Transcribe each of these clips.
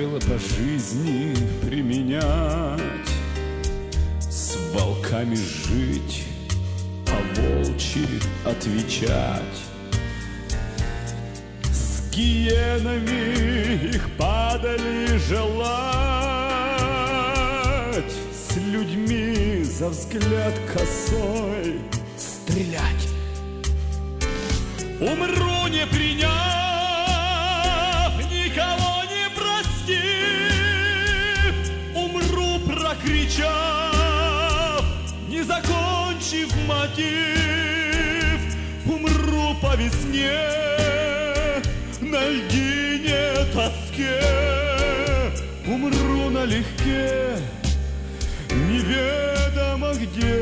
правила по жизни применять, С волками жить, по волчьи отвечать, С гиенами их падали желать, С людьми за взгляд косой стрелять. Умру не приняв, прокричав, не закончив мотив, Умру по весне на льдине тоске, Умру налегке, неведомо где.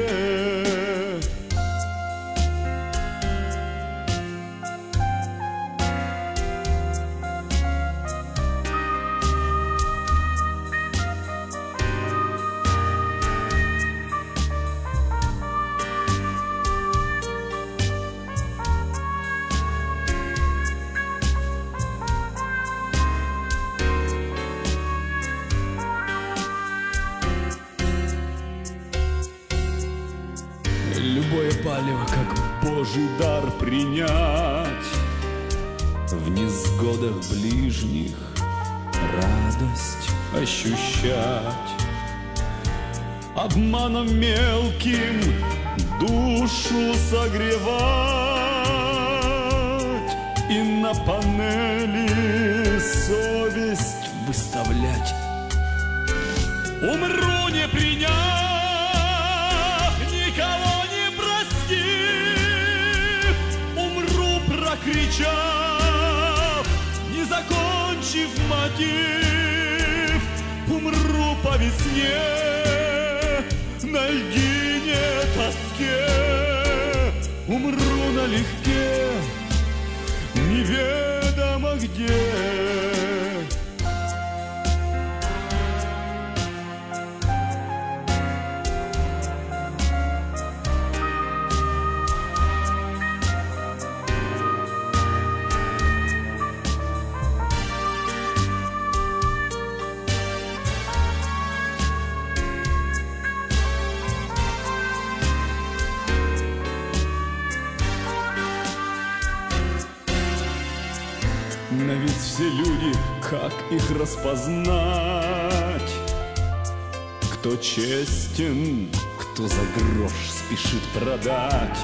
Палево, как божий дар принять. В несгодах ближних радость ощущать. Обманом мелким душу согревать. И на панели совесть выставлять. Умру закончив мотив, Умру по весне на льдине тоске, Умру налегке, неведомо где. Но ведь все люди, как их распознать? Кто честен, кто за грош спешит продать?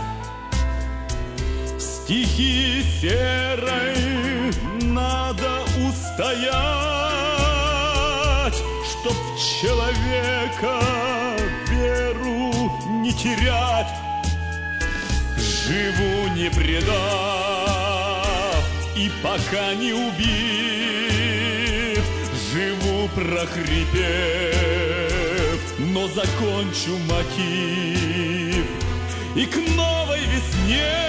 Стихи серой надо устоять, Чтоб человека веру не терять. Живу не предав и пока не убит, живу прохрипев, но закончу мотив. И к новой весне